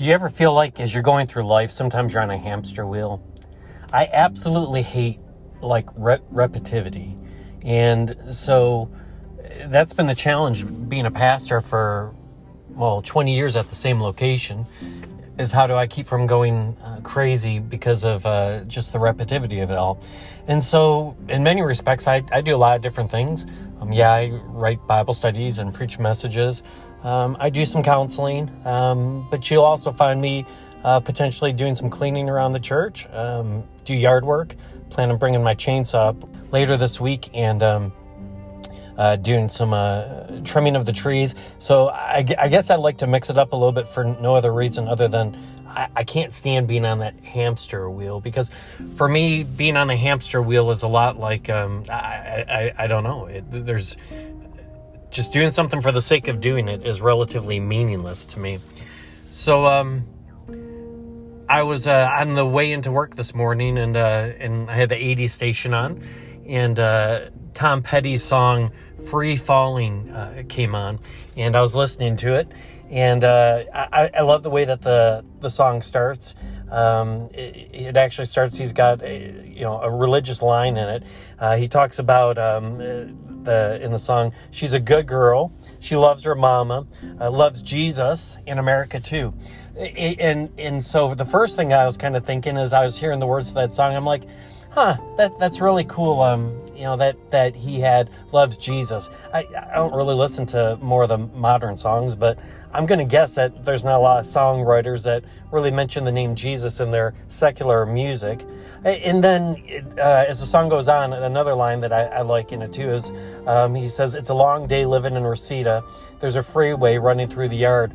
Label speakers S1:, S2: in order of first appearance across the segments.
S1: Do you ever feel like as you're going through life, sometimes you're on a hamster wheel? I absolutely hate like re- repetitivity. And so that's been the challenge being a pastor for, well, 20 years at the same location is how do I keep from going uh, crazy because of uh, just the repetitivity of it all. And so, in many respects, I, I do a lot of different things. Um, yeah, I write Bible studies and preach messages. Um, I do some counseling, um, but you'll also find me uh, potentially doing some cleaning around the church, um, do yard work. Plan on bringing my chainsaw up later this week and um, uh, doing some uh, trimming of the trees. So I, I, guess I'd like to mix it up a little bit for no other reason other than I, I, can't stand being on that hamster wheel because for me, being on a hamster wheel is a lot like um, I, I, don't know. It, there's just doing something for the sake of doing it is relatively meaningless to me. So um, I was uh, on the way into work this morning and uh, and I had the 80 station on and uh, Tom Petty's song "Free Falling" uh, came on, and I was listening to it, and uh, I, I, love the way that the the song starts. Um, it, it, actually starts. He's got a, you know a religious line in it. Uh, he talks about um, the in the song. She's a good girl. She loves her mama. Uh, loves Jesus in America too. And and so the first thing I was kind of thinking as I was hearing the words of that song, I'm like, huh, that that's really cool. Um, you know that that he had loves Jesus. I, I don't really listen to more of the modern songs, but I'm going to guess that there's not a lot of songwriters that really mention the name Jesus in their secular music. And then uh, as the song goes on, another line that I, I like in it too is um, he says, "It's a long day living in Reseda. There's a freeway running through the yard."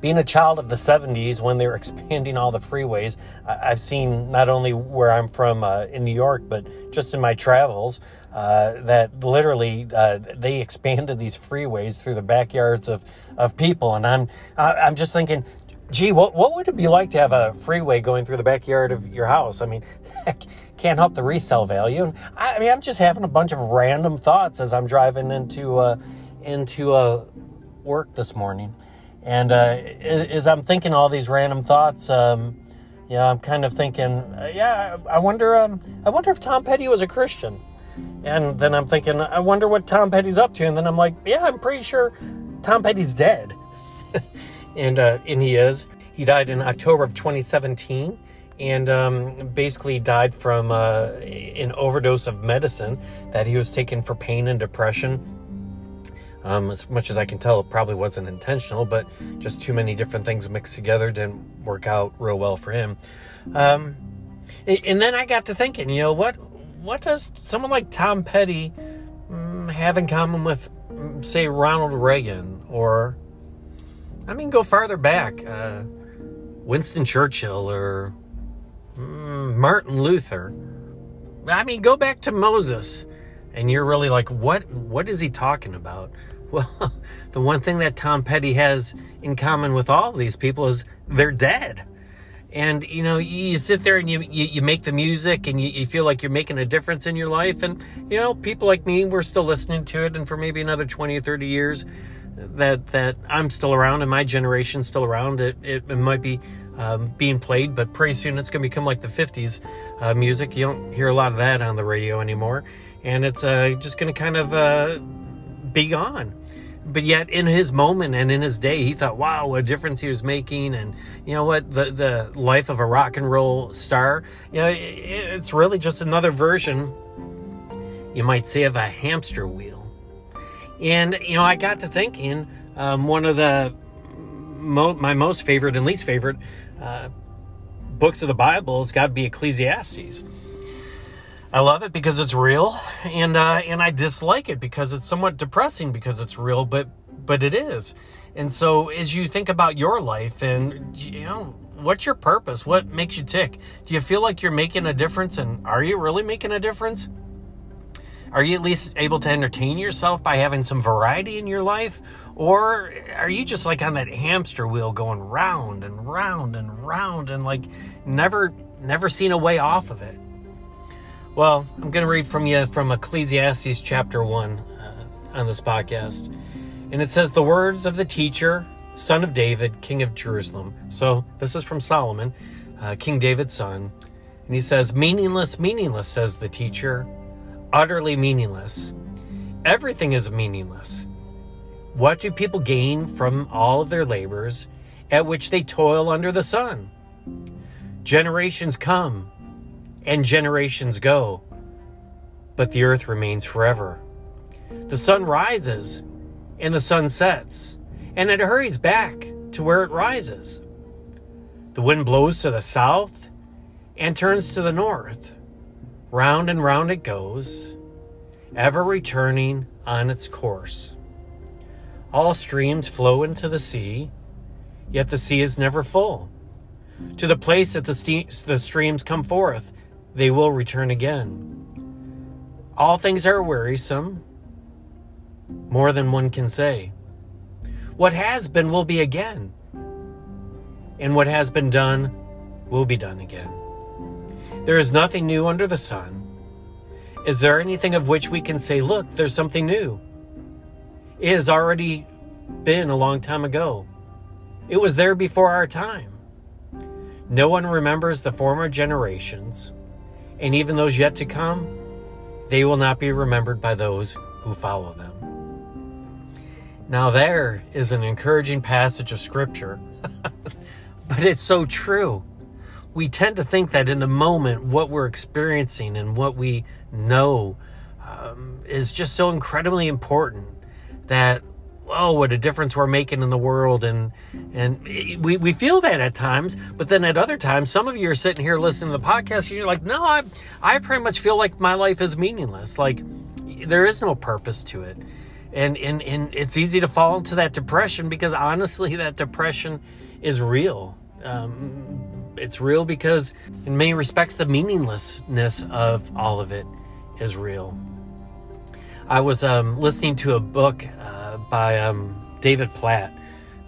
S1: Being a child of the 70s when they were expanding all the freeways, I've seen not only where I'm from uh, in New York, but just in my travels, uh, that literally uh, they expanded these freeways through the backyards of, of people. And I'm, I'm just thinking, gee, what, what would it be like to have a freeway going through the backyard of your house? I mean, can't help the resale value. And I, mean, I'm just having a bunch of random thoughts as I'm driving into, uh, into uh, work this morning. And uh, as I'm thinking all these random thoughts, um, yeah, I'm kind of thinking, uh, yeah, I wonder, um, I wonder if Tom Petty was a Christian. And then I'm thinking, I wonder what Tom Petty's up to. And then I'm like, yeah, I'm pretty sure Tom Petty's dead. and uh, and he is. He died in October of 2017, and um, basically died from uh, an overdose of medicine that he was taking for pain and depression um, as much as I can tell, it probably wasn't intentional, but just too many different things mixed together didn't work out real well for him. Um, and then I got to thinking, you know, what what does someone like Tom Petty um, have in common with, mm, say, Ronald Reagan or, I mean, go farther back, uh, Winston Churchill or um, Martin Luther. I mean, go back to Moses, and you're really like, what? What is he talking about? Well, the one thing that Tom Petty has in common with all of these people is they're dead. And you know, you sit there and you you, you make the music and you, you, feel like you're making a difference in your life. And you know, people like me, we're still listening to it, and for maybe another twenty or thirty years, that that I'm still around and my generation's still around. It it, it might be um, being played, but pretty soon it's going to become like the '50s uh, music. You don't hear a lot of that on the radio anymore, and it's uh, just going to kind of uh, be gone. But yet, in his moment and in his day, he thought, wow, what a difference he was making. And you know what? The, the life of a rock and roll star, you know, it's really just another version, you might say, of a hamster wheel. And, you know, I got to thinking, um, one of the, mo- my most favorite and least favorite uh, books of the Bible has got to be Ecclesiastes. I love it because it's real, and uh, and I dislike it because it's somewhat depressing because it's real, but but it is. And so as you think about your life and you know what's your purpose? What makes you tick? Do you feel like you're making a difference and are you really making a difference? Are you at least able to entertain yourself by having some variety in your life? Or are you just like on that hamster wheel going round and round and round and like never never seen a way off of it? Well, I'm going to read from you from Ecclesiastes chapter 1 uh, on this podcast. And it says, The words of the teacher son of David, king of Jerusalem. So this is from Solomon, uh, King David's son. And he says, Meaningless, meaningless, says the teacher. Utterly meaningless. Everything is meaningless. What do people gain from all of their labors at which they toil under the sun? Generations come and generations go, but the earth remains forever. The sun rises and the sun sets, and it hurries back to where it rises. The wind blows to the south and turns to the north. Round and round it goes, ever returning on its course. All streams flow into the sea, yet the sea is never full. To the place that the, the streams come forth, they will return again. All things are wearisome, more than one can say. What has been will be again, and what has been done will be done again. There is nothing new under the sun. Is there anything of which we can say, look, there's something new? It has already been a long time ago. It was there before our time. No one remembers the former generations, and even those yet to come, they will not be remembered by those who follow them. Now, there is an encouraging passage of Scripture, but it's so true. We tend to think that in the moment, what we're experiencing and what we know um, is just so incredibly important that oh what a difference we're making in the world. And and we, we feel that at times but then at other times some of you are sitting here listening to the podcast and you're like no i i pretty much feel like my life is meaningless. Like there is no purpose to it. And and and it's easy to fall into that depression because honestly that depression is real. Um, it's real because in many respects the meaninglessness of all of it is real. I was um, listening to a book uh, by um, david platt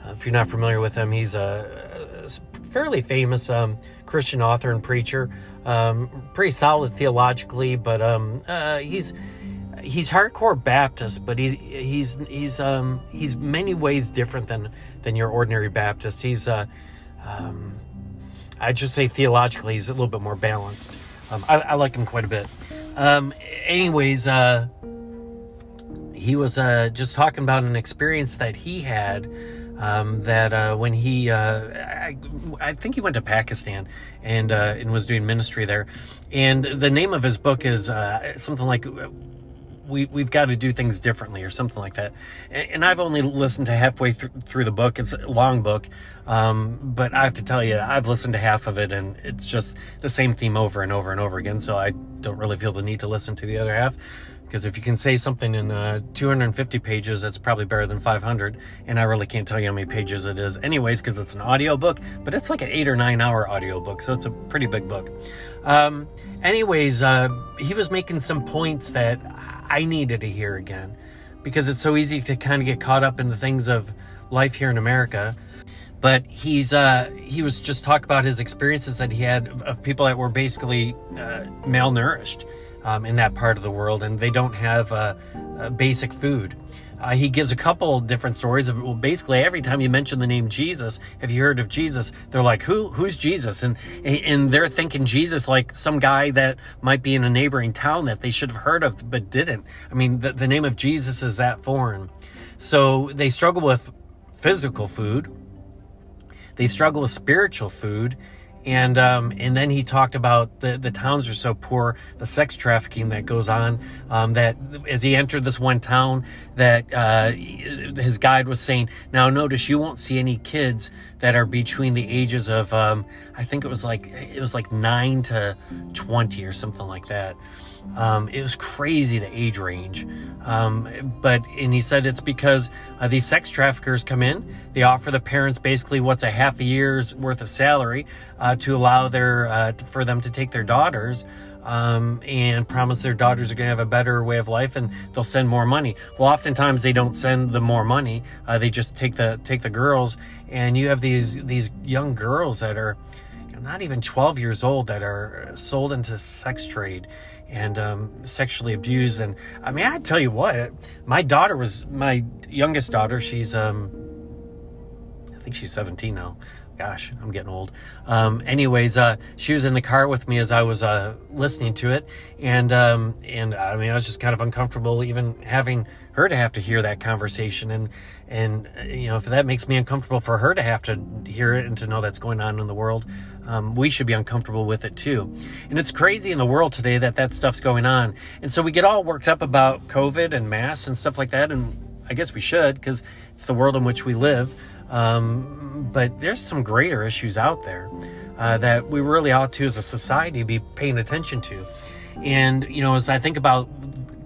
S1: uh, if you're not familiar with him he's a, a fairly famous um, christian author and preacher um, pretty solid theologically but um, uh, he's he's hardcore Baptist, but he's he's he's um he's many ways different than than your ordinary Baptist. He's uh um I'd just say theologically he's a little bit more balanced. I, I like him quite a bit. Anyways, uh, he was uh, just talking about an experience that he had. Um, that uh, when he, uh, I, I, think he went to Pakistan and uh, and was doing ministry there, and the name of his book is uh, something like we, we've got to do things differently or something like that. And, and I've only listened to halfway th- through the book. It's a long book. Um, but I have to tell you, I've listened to half of it and it's just the same theme over and over and over again. So I don't really feel the need to listen to the other half. Because if you can say something in uh, 250 pages, that's probably better than 500. And I really can't tell you how many pages it is, anyways, because it's an audio book. But it's like an eight or nine hour audio book, so it's a pretty big book. Um, anyways, uh, he was making some points that I needed to hear again because it's so easy to kind of get caught up in the things of life here in America. But he's uh, he was just talk about his experiences that he had of people that were basically uh, malnourished um, in that part of the world, and they don't have uh, uh basic food. Uh, he gives a couple different stories of well, basically every time you mention the name Jesus, have you heard of Jesus? They're like, who? Who's Jesus? And and they're thinking Jesus like some guy that might be in a neighboring town that they should have heard of but didn't. I mean, the, the name of Jesus is that foreign. So they struggle with physical food. They struggle with spiritual food and um, and then he talked about the the towns are so poor, the sex trafficking that goes on. Um, that as he entered this one town, that uh, his guide was saying, now notice you won't see any kids that are between the ages of um, I think it was like it was like nine to twenty or something like that. Um, it was crazy the age range. Um, but, and he said it's because uh, these sex traffickers come in, they offer the parents basically what's a half a year's worth of salary uh, to allow their, uh, for them to take their daughters. Um, and promise their daughters are going to have a better way of life and they'll send more money. Well, oftentimes they don't send the more money. Uh, they just take the, take the girls and you have these, these young girls that are, not even 12 years old that are sold into sex trade and um, sexually abused. And I mean, I tell you what, my daughter was my youngest daughter. She's um, think she's 17 now. Gosh, I'm getting old. Um, anyways, uh, she was in the car with me as I was uh, listening to it, and um, and I mean, I was just kind of uncomfortable even having her to have to hear that conversation, and and you know, if that makes me uncomfortable for her to have to hear it and to know that's going on in the world, um, we should be uncomfortable with it too. And it's crazy in the world today that that stuff's going on, and so we get all worked up about COVID and masks and stuff like that, and I guess we should because it's the world in which we live. Um, but there's some greater issues out there uh, that we really ought to, as a society, be paying attention to. And, you know, as I think about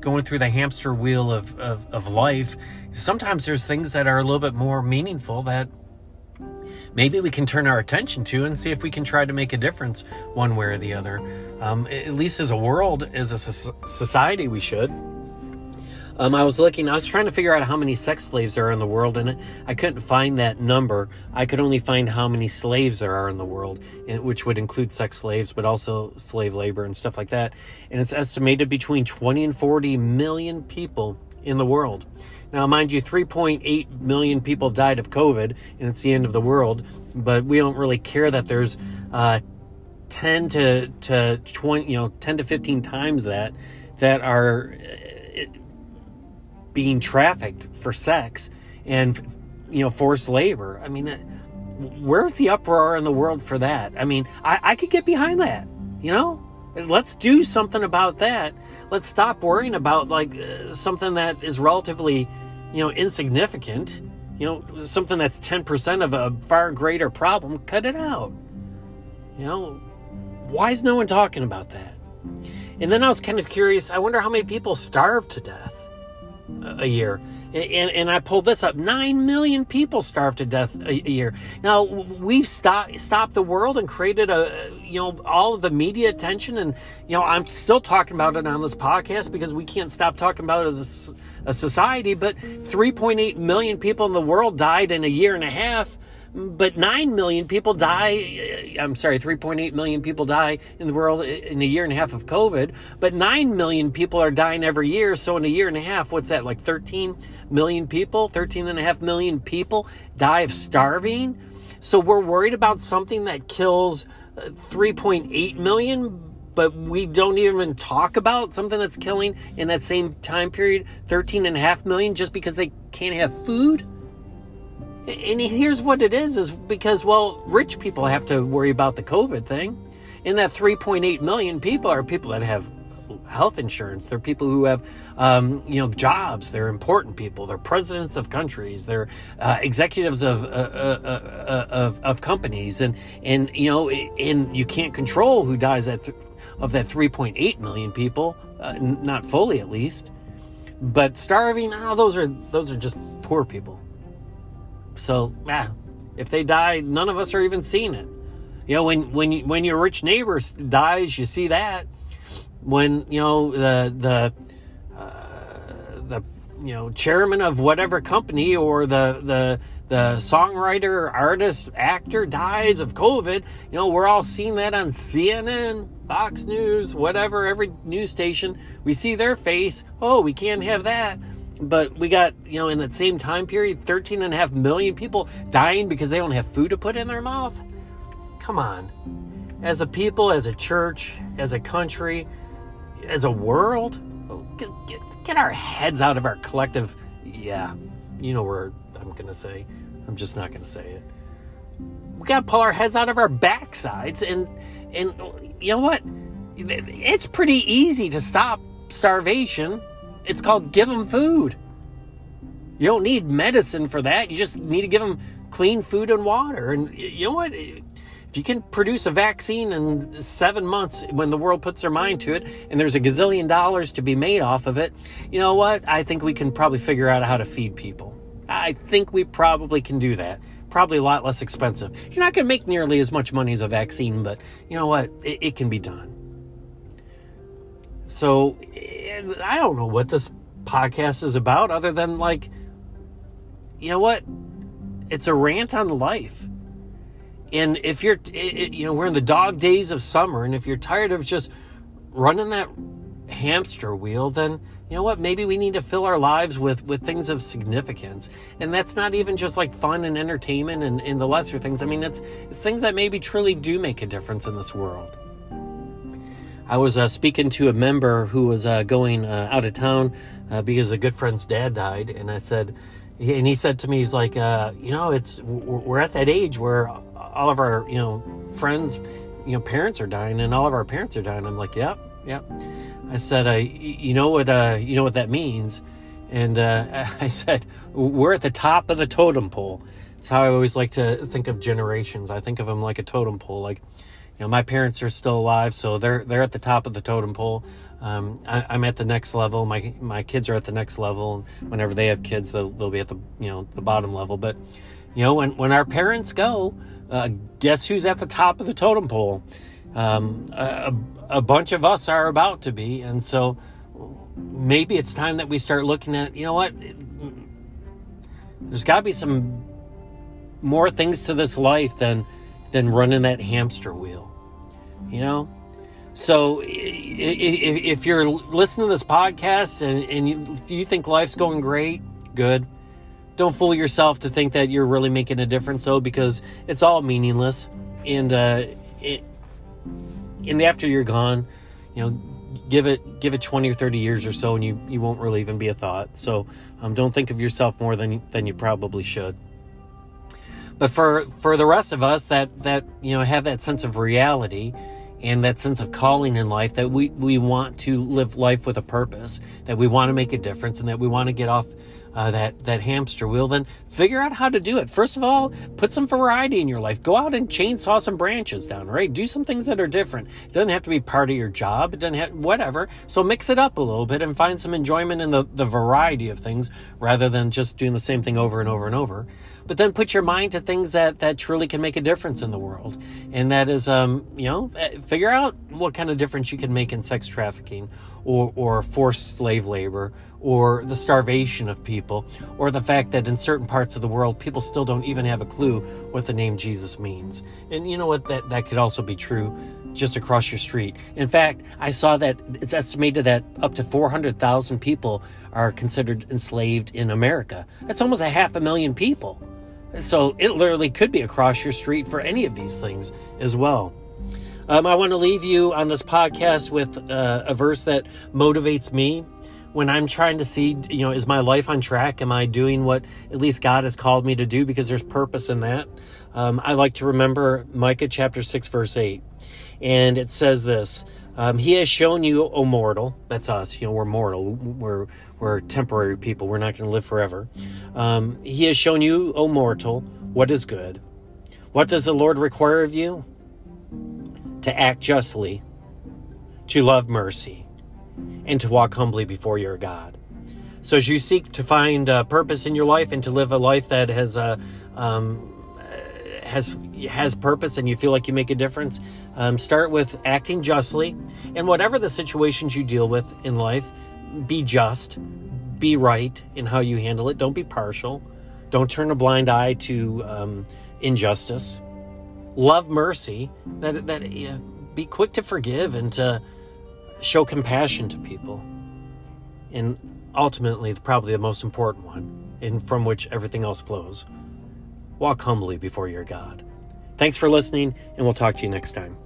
S1: going through the hamster wheel of, of, of life, sometimes there's things that are a little bit more meaningful that maybe we can turn our attention to and see if we can try to make a difference one way or the other. Um, at least as a world, as a society, we should. Um, I was looking, I was trying to figure out how many sex slaves there are in the world, and I couldn't find that number. I could only find how many slaves there are in the world, which would include sex slaves, but also slave labor and stuff like that. And it's estimated between 20 and 40 million people in the world. Now, mind you, 3.8 million people died of COVID, and it's the end of the world, but we don't really care that there's uh, 10 to, to 20, you know, 10 to 15 times that that are being trafficked for sex and you know forced labor. I mean, where's the uproar in the world for that? I mean, I, I could get behind that. You know, let's do something about that. Let's stop worrying about like uh, something that is relatively, you know, insignificant. You know, something that's ten percent of a far greater problem. Cut it out. You know, why is no one talking about that? And then I was kind of curious. I wonder how many people starve to death a year. And, and I pulled this up. Nine million people starve to death a, a year. Now we've stopped stopped the world and created a you know all of the media attention, and you know I'm still talking about it on this podcast because we can't stop talking about it as a, a society. But 3.8 million people in the world died in a year and a half but 9 million people die. I'm sorry, 3.8 million people die in the world in a year and a half of COVID, but 9 million people are dying every year. So in a year and a half, what's that, like 13 million people, 13 and a half million people die of starving? So we're worried about something that kills uh, 3.8 million, but we don't even talk about something that's killing in that same time period 13 and a half million just because they can't have food? And here's what it is is because, well, rich people have to worry about the COVID thing. And that 3.8 million people are people that have health insurance. They're people who have, um, you know, jobs. They're important people. They're presidents of countries. They're uh, executives of, uh, uh, uh of, of companies. And, and, you know, and you can't control who dies at th- of that 3.8 million people, uh, not fully at least. But starving, oh, those are, those are just poor people. So, yeah, if they die, none of us are even seeing it. You know, when when when your rich neighbor dies, you see that. When you know the the uh, the you know chairman of whatever company or the the the songwriter, artist, actor dies of COVID, you know, we're all seeing that on CNN, Fox News, whatever, every news station. We see their face. Oh, we can't have that. But we got, you know, in that same time period, 13 and a half million people dying because they don't have food to put in their mouth. Come on. As a people, as a church, as a country, as a world, get, get, get our heads out of our collective. Yeah, you know where I'm to say. I'm just not to say it. We got to pull our heads out of our backsides and, and you know what? It's pretty easy to stop starvation it's called give them food. You don't need medicine for that. You just need to give them clean food and water. And you know what? If you can produce a vaccine in seven months when the world puts their mind to it and there's a gazillion dollars to be made off of it, you know what? I think we can probably figure out how to feed people. I think we probably can do that. Probably a lot less expensive. You're not going to make nearly as much money as a vaccine, but you know what? It, it can be done. So I don't know what this podcast is about other than like, you know what? It's a rant on life. And if you're, it, you know, we're in the dog days of summer, and if you're tired of just running that hamster wheel, then, you know what maybe we need to fill our lives with with things of significance and that's not even just like fun and entertainment and, and the lesser things i mean it's it's things that maybe truly do make a difference in this world i was uh, speaking to a member who was uh, going uh, out of town uh, because a good friend's dad died and i said and he said to me he's like uh, you know it's we're at that age where all of our you know friends you know parents are dying and all of our parents are dying i'm like yep yep I said, uh, "You know what? Uh, you know what that means?" And I said, "We're at the top of the totem pole." It's how I always like to think of generations. I think of them like a totem pole. Like, know, my parents are still alive, so they're they're at the top of the totem pole. Um, I, am at the next level. My my kids are at the next level. And whenever they have kids, they'll, they'll be at the you know the bottom level. But you know, when when our parents go, uh, guess who's at the top of the totem pole? Um, a, a bunch of us are about to be. And so maybe it's time that we start looking at, you know what? There's got to be some more things to this life than than running that hamster wheel. You know? So if you're listening to this podcast and, you, you think life's going great, good. Don't fool yourself to think that you're really making a difference, though, because it's all meaningless. And uh, it, and after you're gone, you know, give it give it 20 or 30 years or so and you you won't really even be a thought so um, don't think of yourself more than than you probably should but for for the rest of us that that you know have that sense of reality and that sense of calling in life that we we want to live life with a purpose that we want to make a difference and that we want to get off uh, that that hamster wheel, then figure out how to do it. First of all, put some variety in your life. Go out and chainsaw some branches down, right? Do some things that are different. It doesn't have to be part of your job. It doesn't have whatever. So mix it up a little bit and find some enjoyment in the, the variety of things rather than just doing the same thing over and over and over but then put your mind to things that that truly can make a difference in the world and that is um you know eh, figure out what kind of difference you can make in sex trafficking or or forced slave labor or the starvation of people, or the fact that in certain parts of the world, people still don't even have a clue what the name Jesus means. And you know what? That, that could also be true just across your street. In fact, I saw that it's estimated that up to 400,000 people are considered enslaved in America. That's almost a half a million people. So it literally could be across your street for any of these things as well. Um, I want to leave you on this podcast with uh, a verse that motivates me when I'm trying to see, you know, is my life on track? Am I doing what at least God has called me to do? Because there's purpose in that. Um, I like to remember Micah chapter 6, verse 8. And it says this um, He has shown you, O mortal, that's us, you know, we're mortal, we're, we're temporary people, we're not going to live forever. Um, he has shown you, O mortal, what is good. What does the Lord require of you? To act justly, to love mercy and to walk humbly before your God. So, as you seek to find uh, purpose in your life and to live a life that has uh, um, has has purpose and you feel like you make a difference, um, start with acting justly, and whatever the situations you deal with in life, be just, be right in how you handle it. Don't be partial. Don't turn a blind eye to um, injustice. Love mercy. That that uh, be quick to forgive and to show compassion to people. And ultimately, probably the most important one, and from which everything else flows. Walk humbly before your God. Thanks for listening, and we'll talk to you next time.